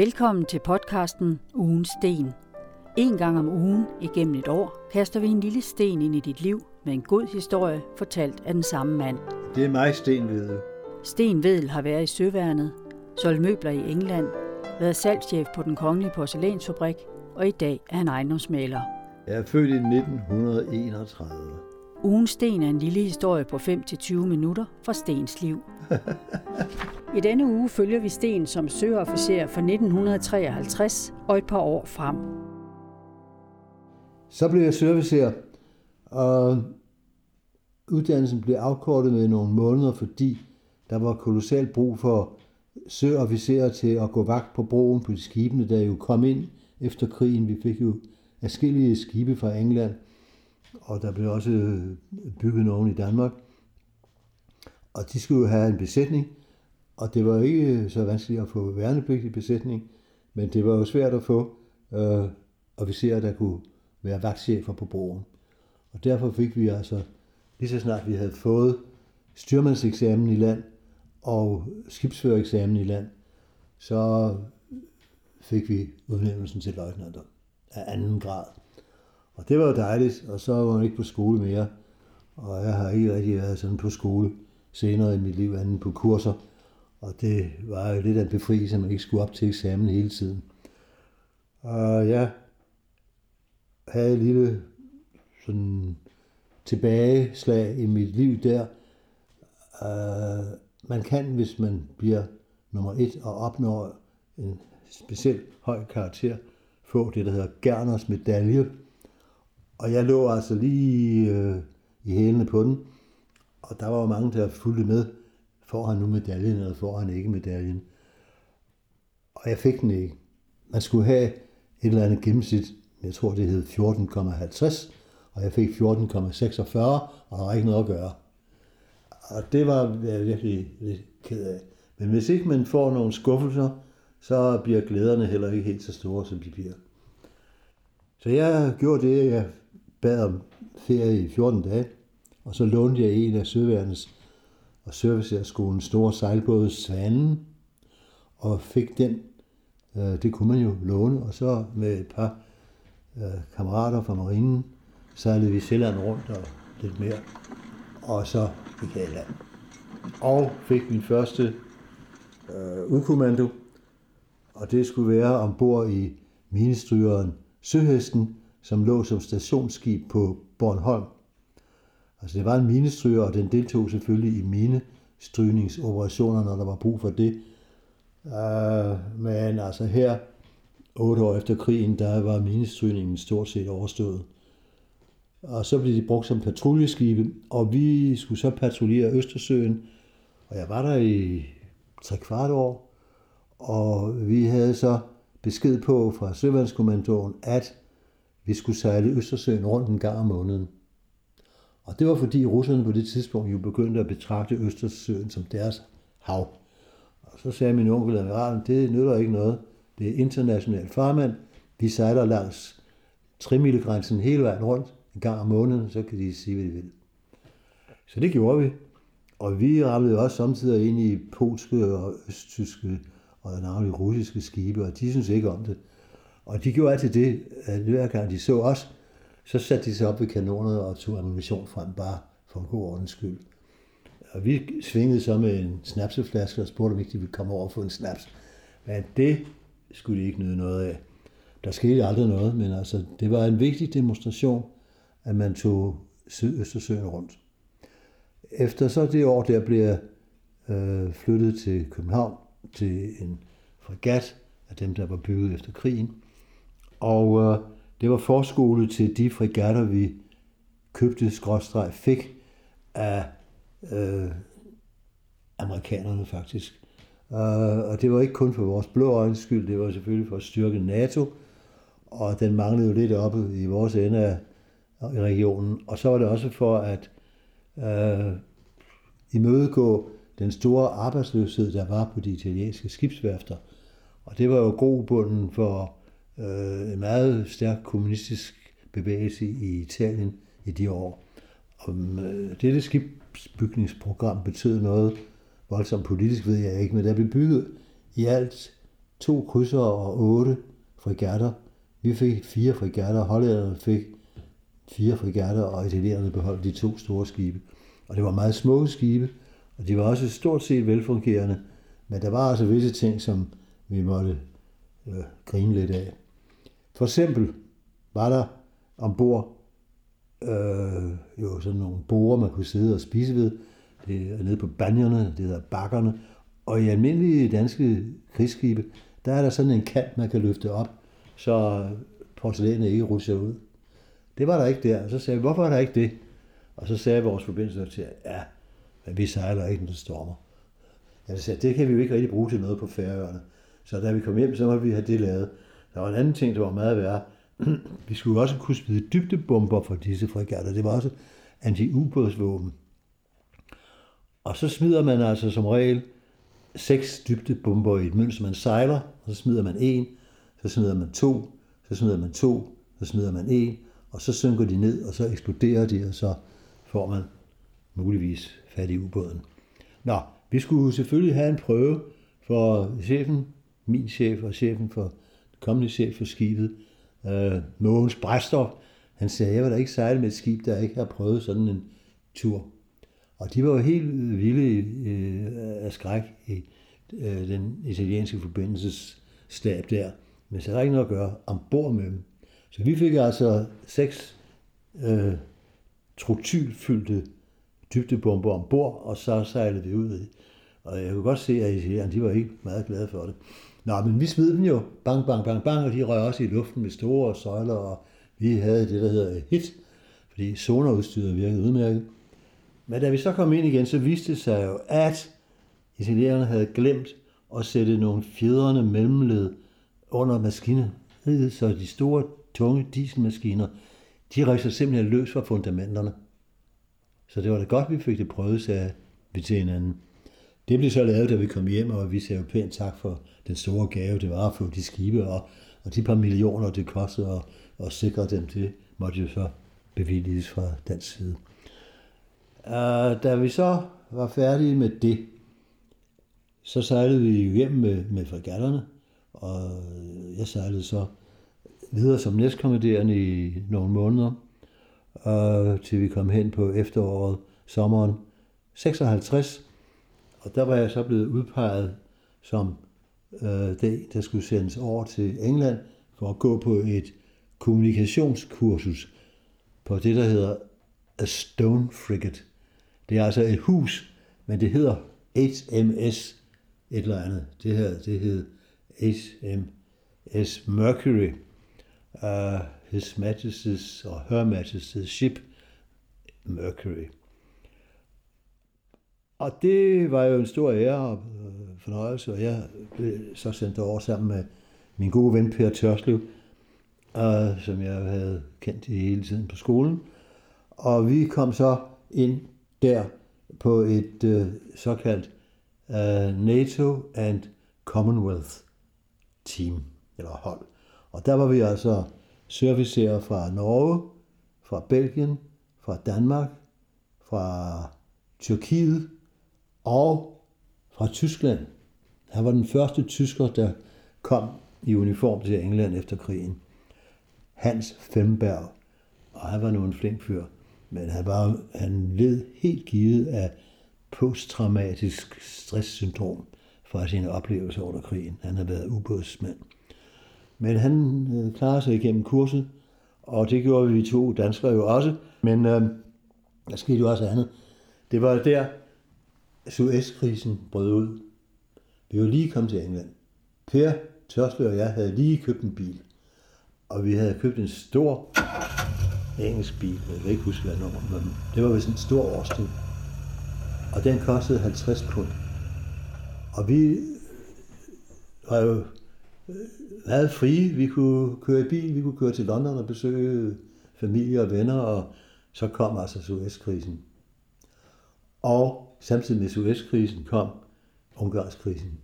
Velkommen til podcasten Ugens Sten. En gang om ugen igennem et år kaster vi en lille sten ind i dit liv med en god historie fortalt af den samme mand. Det er mig, Sten Vedel. Sten Vedel har været i Søværnet, solgt møbler i England, været salgschef på den kongelige porcelænsfabrik, og i dag er han ejendomsmaler. Jeg er født i 1931. Ugens Sten er en lille historie på 5-20 minutter fra Stens liv. I denne uge følger vi Sten som søofficer fra 1953 og et par år frem. Så blev jeg søofficer, og uddannelsen blev afkortet med nogle måneder, fordi der var kolossalt brug for søofficerer til at gå vagt på broen på de skibene, der jo kom ind efter krigen. Vi fik jo afskillige skibe fra England, og der blev også bygget nogen i Danmark. Og de skulle jo have en besætning, og det var ikke så vanskeligt at få værnepligtig besætning, men det var jo svært at få øh, officerer, der kunne være vagtchefer på broen. Og derfor fik vi altså, lige så snart vi havde fået styrmandseksamen i land og skibsførereksamen i land, så fik vi udnævnelsen til løjtnanter af anden grad. Og det var jo dejligt, og så var man ikke på skole mere. Og jeg har ikke rigtig været sådan på skole senere i mit liv, anden på kurser. Og det var jo lidt af en befrielse, at man ikke skulle op til eksamen hele tiden. Og jeg havde et lille sådan tilbageslag i mit liv der. Uh, man kan, hvis man bliver nummer et og opnår en speciel høj karakter, få det, der hedder Gerners medalje. Og jeg lå altså lige øh, i hælene på den, og der var jo mange, der fulgte med. Får han nu medaljen, eller får han ikke medaljen? Og jeg fik den ikke. Man skulle have et eller andet gennemsnit, jeg tror det hed 14,50, og jeg fik 14,46, og der var ikke noget at gøre. Og det var jeg virkelig lidt ked af. Men hvis ikke man får nogle skuffelser, så bliver glæderne heller ikke helt så store, som de bliver. Så jeg gjorde det, jeg bad om ferie i 14 dage, og så lånte jeg en af Søværnets og Servicerskolens store sejlbåde Svanen, og fik den. Øh, det kunne man jo låne, og så med et par øh, kammerater fra marinen, sejlede vi Sjælland rundt og lidt mere, og så gik jeg i land. Og fik min første øh, udkommando, og det skulle være ombord i minestrygeren Søhesten, som lå som stationsskib på Bornholm. Altså det var en minestryger, og den deltog selvfølgelig i minestrygningsoperationer, når der var brug for det. Uh, men altså her, otte år efter krigen, der var minestrygningen stort set overstået. Og så blev de brugt som patruljeskibe, og vi skulle så patruljere Østersøen, og jeg var der i tre kvart år, og vi havde så besked på fra Søvandskommandoen, at vi skulle sejle Østersøen rundt en gang om måneden. Og det var fordi russerne på det tidspunkt jo begyndte at betragte Østersøen som deres hav. Og så sagde min onkel admiral, det nytter ikke noget. Det er internationalt farmand. Vi sejler langs trimilgrænsen hele vejen rundt en gang om måneden, så kan de sige, hvad de vil. Så det gjorde vi. Og vi ramlede også samtidig ind i polske og østtyske og navnlig russiske skibe, og de synes ikke om det. Og de gjorde altid det, at hver gang de så os, så satte de sig op ved kanonerne og tog ammunition frem, bare for en god ordens skyld. Og vi svingede så med en snapseflaske og spurgte, om ikke de ville komme over og få en snaps. Men det skulle de ikke nyde noget af. Der skete aldrig noget, men altså, det var en vigtig demonstration, at man tog Sydøstersøen rundt. Efter så det år, der blev jeg øh, flyttet til København til en fregat af dem, der var bygget efter krigen. Og øh, det var forskole til de fregatter, vi købte skråstreg fik af øh, amerikanerne faktisk. Uh, og det var ikke kun for vores blå øjnes skyld, det var selvfølgelig for at styrke NATO, og den manglede jo lidt oppe i vores ende af i regionen. Og så var det også for at øh, imødegå den store arbejdsløshed, der var på de italienske skibsværfter. Og det var jo grobunden for øh, en meget stærk kommunistisk bevægelse i Italien i de år. Om øh, dette skibsbygningsprogram betød noget voldsomt politisk, ved jeg ikke, men der blev bygget i alt to krydser og otte fregatter. Vi fik fire fregatter, hollænderne fik fire fregatter, og italienerne beholdt de to store skibe. Og det var meget små skibe, og de var også stort set velfungerende, men der var altså visse ting, som vi måtte øh, grine lidt af. For eksempel var der ombord øh, jo sådan nogle borer, man kunne sidde og spise ved. Det er nede på banjerne, det hedder bakkerne. Og i almindelige danske krigsskibe, der er der sådan en kant, man kan løfte op, så porcelænet ikke rutscher ud. Det var der ikke der. Så sagde vi, hvorfor er der ikke det? Og så sagde vores forbindelse til, ja, men vi sejler ikke, når det stormer. Jeg sagde, det kan vi jo ikke rigtig bruge til noget på færøerne. Så da vi kom hjem, så måtte vi have det lavet. Der var en anden ting, der var meget værre. vi skulle også kunne smide dybdebomber for disse fregatter. Det var også anti-ubådsvåben. Og så smider man altså som regel seks dybdebomber i et mønster. Man sejler, og så smider man en, så smider man to, så smider man to, så smider man en, og så synker de ned, og så eksploderer de, og så får man muligvis fat i ubåden. Nå, vi skulle selvfølgelig have en prøve for chefen, min chef og chefen for kommende chef for skibet, øh, Mogens Bræstof. Han sagde, jeg vil da ikke sejle med et skib, der ikke har prøvet sådan en tur. Og de var jo helt vilde øh, af skræk i øh, den italienske forbindelsesstab der. Men så er der ikke noget at gøre ombord med dem. Så vi fik altså seks øh, trotylfyldte dybdebomber ombord, og så sejlede vi ud. Og jeg kunne godt se, at italienerne, de var ikke meget glade for det. Nå, men vi smed dem jo bang, bang, bang, bang, og de røg også i luften med store søjler, og vi havde det, der hedder hit, fordi sonarudstyret virkede udmærket. Men da vi så kom ind igen, så viste det sig jo, at italienerne havde glemt at sætte nogle fjedrende mellemled under maskinen, så de store, tunge dieselmaskiner, de rev sig simpelthen løs fra fundamenterne. Så det var da godt, vi fik det prøvet, sagde vi til hinanden. Det blev så lavet, da vi kom hjem, og vi sagde jo pænt tak for den store gave, det var at få de skibe, og, og de par millioner, det kostede at, at sikre dem, det måtte jo så bevilges fra dansk side. Uh, da vi så var færdige med det, så sejlede vi hjem med, med fregatterne, og jeg sejlede så videre som næstkommanderende i nogle måneder, uh, til vi kom hen på efteråret, sommeren 56, og der var jeg så blevet udpeget som øh, det, der skulle sendes over til England for at gå på et kommunikationskursus på det, der hedder A Stone Frigate. Det er altså et hus, men det hedder HMS et eller andet. Det her, det hed HMS Mercury. Uh, His Majesty's og Her Majesty's Ship Mercury. Og det var jo en stor ære og øh, fornøjelse, og jeg blev så sendt over sammen med min gode ven Per Tørslev, øh, som jeg havde kendt i hele tiden på skolen. Og vi kom så ind der på et øh, såkaldt øh, NATO and Commonwealth team, eller hold. Og der var vi altså servicerer fra Norge, fra Belgien, fra Danmark, fra Tyrkiet, og fra Tyskland. Han var den første tysker, der kom i uniform til England efter krigen. Hans Femberg. Og han var nu en flink fyr. Men han, var, han led helt givet af posttraumatisk stresssyndrom fra sine oplevelser under krigen. Han har været ubådsmand. Men han øh, klarede sig igennem kurset, og det gjorde vi to danskere jo også. Men øh, der skete jo også andet. Det var der, Suezkrisen brød ud. Vi var lige kommet til England. Per Tørslev og jeg havde lige købt en bil. Og vi havde købt en stor engelsk bil. Jeg kan ikke huske, hvad nummer, men det var vist en stor årstid. Og den kostede 50 pund. Og vi var jo øh, meget frie. Vi kunne køre i bil, vi kunne køre til London og besøge familie og venner, og så kom altså Suezkrisen. Og samtidig med Suezkrisen kom Ungarskrisen.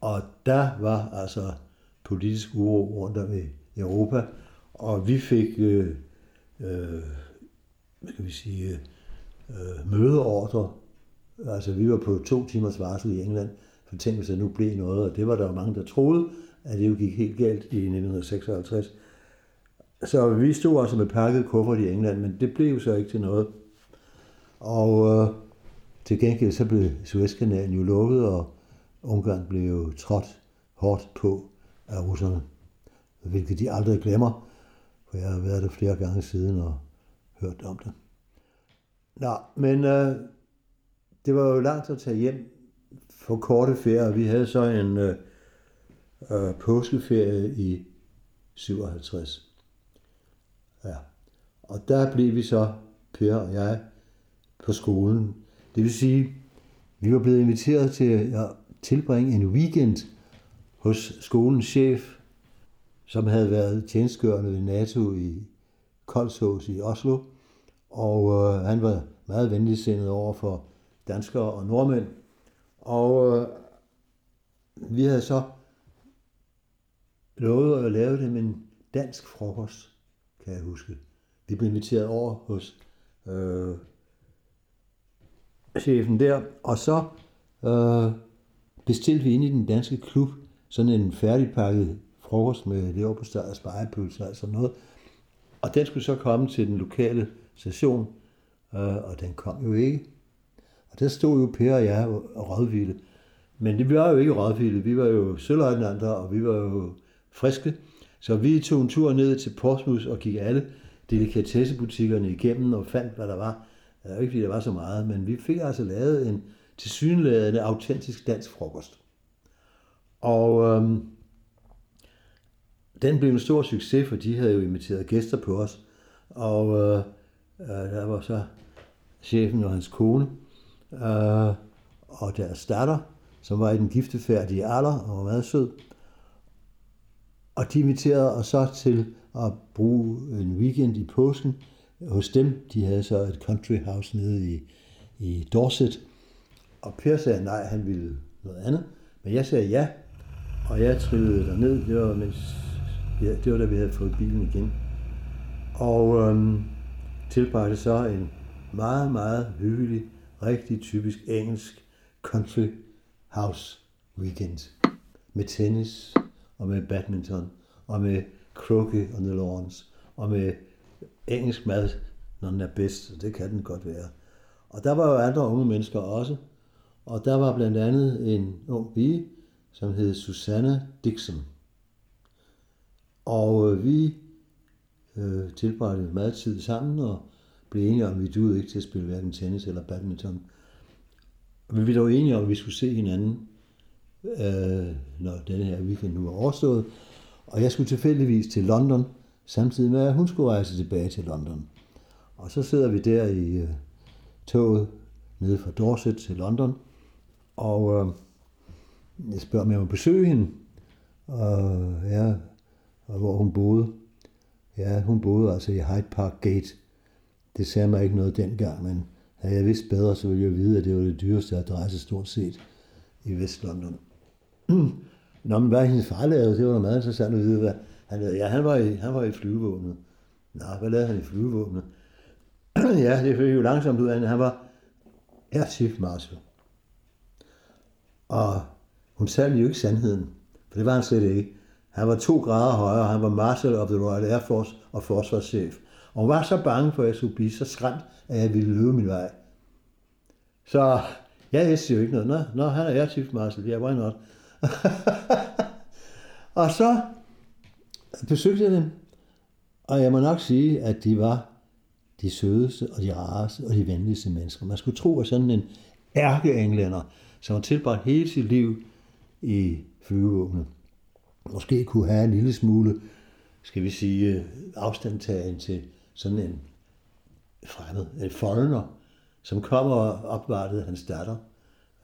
Og der var altså politisk uro rundt om i Europa, og vi fik øh, øh, hvad kan vi sige, øh, mødeordre. Altså vi var på to timers varsel i England, For tænk, hvis der nu blev noget, og det var der jo mange, der troede, at det jo gik helt galt i 1956. Så vi stod også med pakket kuffert i England, men det blev jo så ikke til noget. Og øh, til gengæld så blev Suezkanalen jo lukket, og Ungarn blev jo trådt hårdt på af russerne, hvilket de aldrig glemmer, for jeg har været der flere gange siden og hørt om det. Nå, men øh, det var jo langt at tage hjem for korte ferier. Vi havde så en øh, øh, påskeferie i 57. Ja. Og der blev vi så, Per og jeg, på skolen. Det vil sige, vi var blevet inviteret til at tilbringe en weekend hos skolens chef, som havde været tjenestgørende ved NATO i Kolsås i Oslo. Og øh, han var meget venligsindet over for danskere og nordmænd. Og øh, vi havde så lovet at lave det med en dansk frokost, kan jeg huske. Vi blev inviteret over hos øh, chefen der, og så øh, bestilte vi ind i den danske klub sådan en færdigpakket frokost med leverpostej og spejepølser og sådan noget. Og den skulle så komme til den lokale station, øh, og den kom jo ikke. Og der stod jo Per og jeg og rådvilde. Men det var jo ikke rådvilde, vi var jo søløjtnanter, og vi var jo friske. Så vi tog en tur ned til Portsmouth og gik alle delikatessebutikkerne igennem og fandt, hvad der var. Det er ikke, fordi der var så meget, men vi fik altså lavet en tilsyneladende autentisk dansk frokost. Og øhm, den blev en stor succes, for de havde jo inviteret gæster på os. Og øh, øh, der var så chefen og hans kone, øh, og deres datter, som var i den giftefærdige alder og var meget sød. Og de inviterede os så til at bruge en weekend i påsken hos dem. De havde så et country house nede i, i Dorset. Og Per sagde nej, han ville noget andet. Men jeg sagde ja, og jeg trillede derned. Det var, mens, ja, det var da vi havde fået bilen igen. Og øhm, tilbragte så en meget, meget hyggelig, rigtig typisk engelsk country house weekend. Med tennis, og med badminton, og med croquet on the lawns, og med engelsk mad, når den er bedst, og det kan den godt være. Og der var jo andre unge mennesker også, og der var blandt andet en ung pige, som hed Susanna Dixon. Og øh, vi øh, tilbragte meget tid sammen og blev enige om, at vi duede ikke til at spille hverken tennis eller badminton. Men vi var enige om, at vi skulle se hinanden, øh, når denne her weekend nu var overstået. Og jeg skulle tilfældigvis til London, samtidig med, at hun skulle rejse tilbage til London. Og så sidder vi der i øh, toget nede fra Dorset til London, og øh, jeg spørger, om jeg må besøge hende, og, ja, og hvor hun boede. Ja, hun boede altså i Hyde Park Gate. Det sagde mig ikke noget dengang, men havde jeg vidst bedre, så ville jeg vide, at det var det dyreste adresse stort set i Vestlondon. Nå, men hvad hendes far lavede, det var meget interessant at vide, hvad han. Ja, han var i, han var i flyvevåbnet. Nå, hvad lavede han i flyvevåbnet? ja, det fik jo langsomt ud af, han var Air Chief Marshal. Og hun sagde jo ikke sandheden, for det var han slet ikke. Han var to grader højere, han var Marshal of the Royal Air Force og forsvarschef. Og hun var så bange for, at jeg skulle blive så skræmt, at jeg ville løbe min vej. Så jeg vidste jo ikke noget. Nå, nå han er Air Chief Marshal, ja, why not? og så besøgte jeg dem, og jeg må nok sige, at de var de sødeste og de rareste og de venligste mennesker. Man skulle tro, at sådan en ærkeenglænder, som har tilbragt hele sit liv i flyvevåbnet, måske kunne have en lille smule, skal vi sige, afstandtagen til sådan en fremmed, en foreigner, som kommer og opvartede hans datter.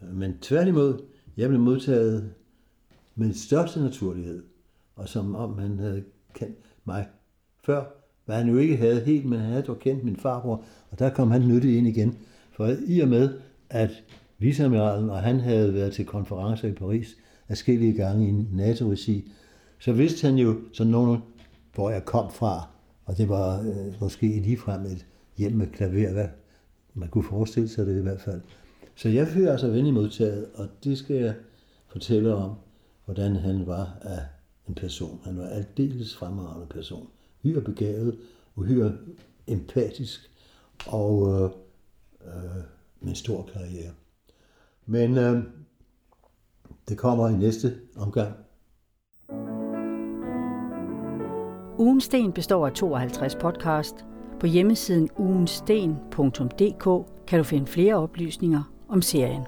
Men tværtimod, jeg blev modtaget med største naturlighed, og som om han havde kendt mig før, hvad han jo ikke havde helt, men han havde dog kendt min farbror, og der kom han nyttig ind igen. For i og med, at viceamiralen og han havde været til konferencer i Paris forskellige gange i NATO-regi, så vidste han jo sådan nogen, hvor jeg kom fra, og det var øh, måske ligefrem et hjem med klaver, hvad man kunne forestille sig det i hvert fald. Så jeg føler altså venlig modtaget, og det skal jeg fortælle om, hvordan han var af en person. Han var aldeles fremragende person. Hyre begavet, uhyre empatisk og øh, øh, med en stor karriere. Men øh, det kommer i næste omgang. Ugensten består af 52 podcast. På hjemmesiden ugensten.dk kan du finde flere oplysninger om serien.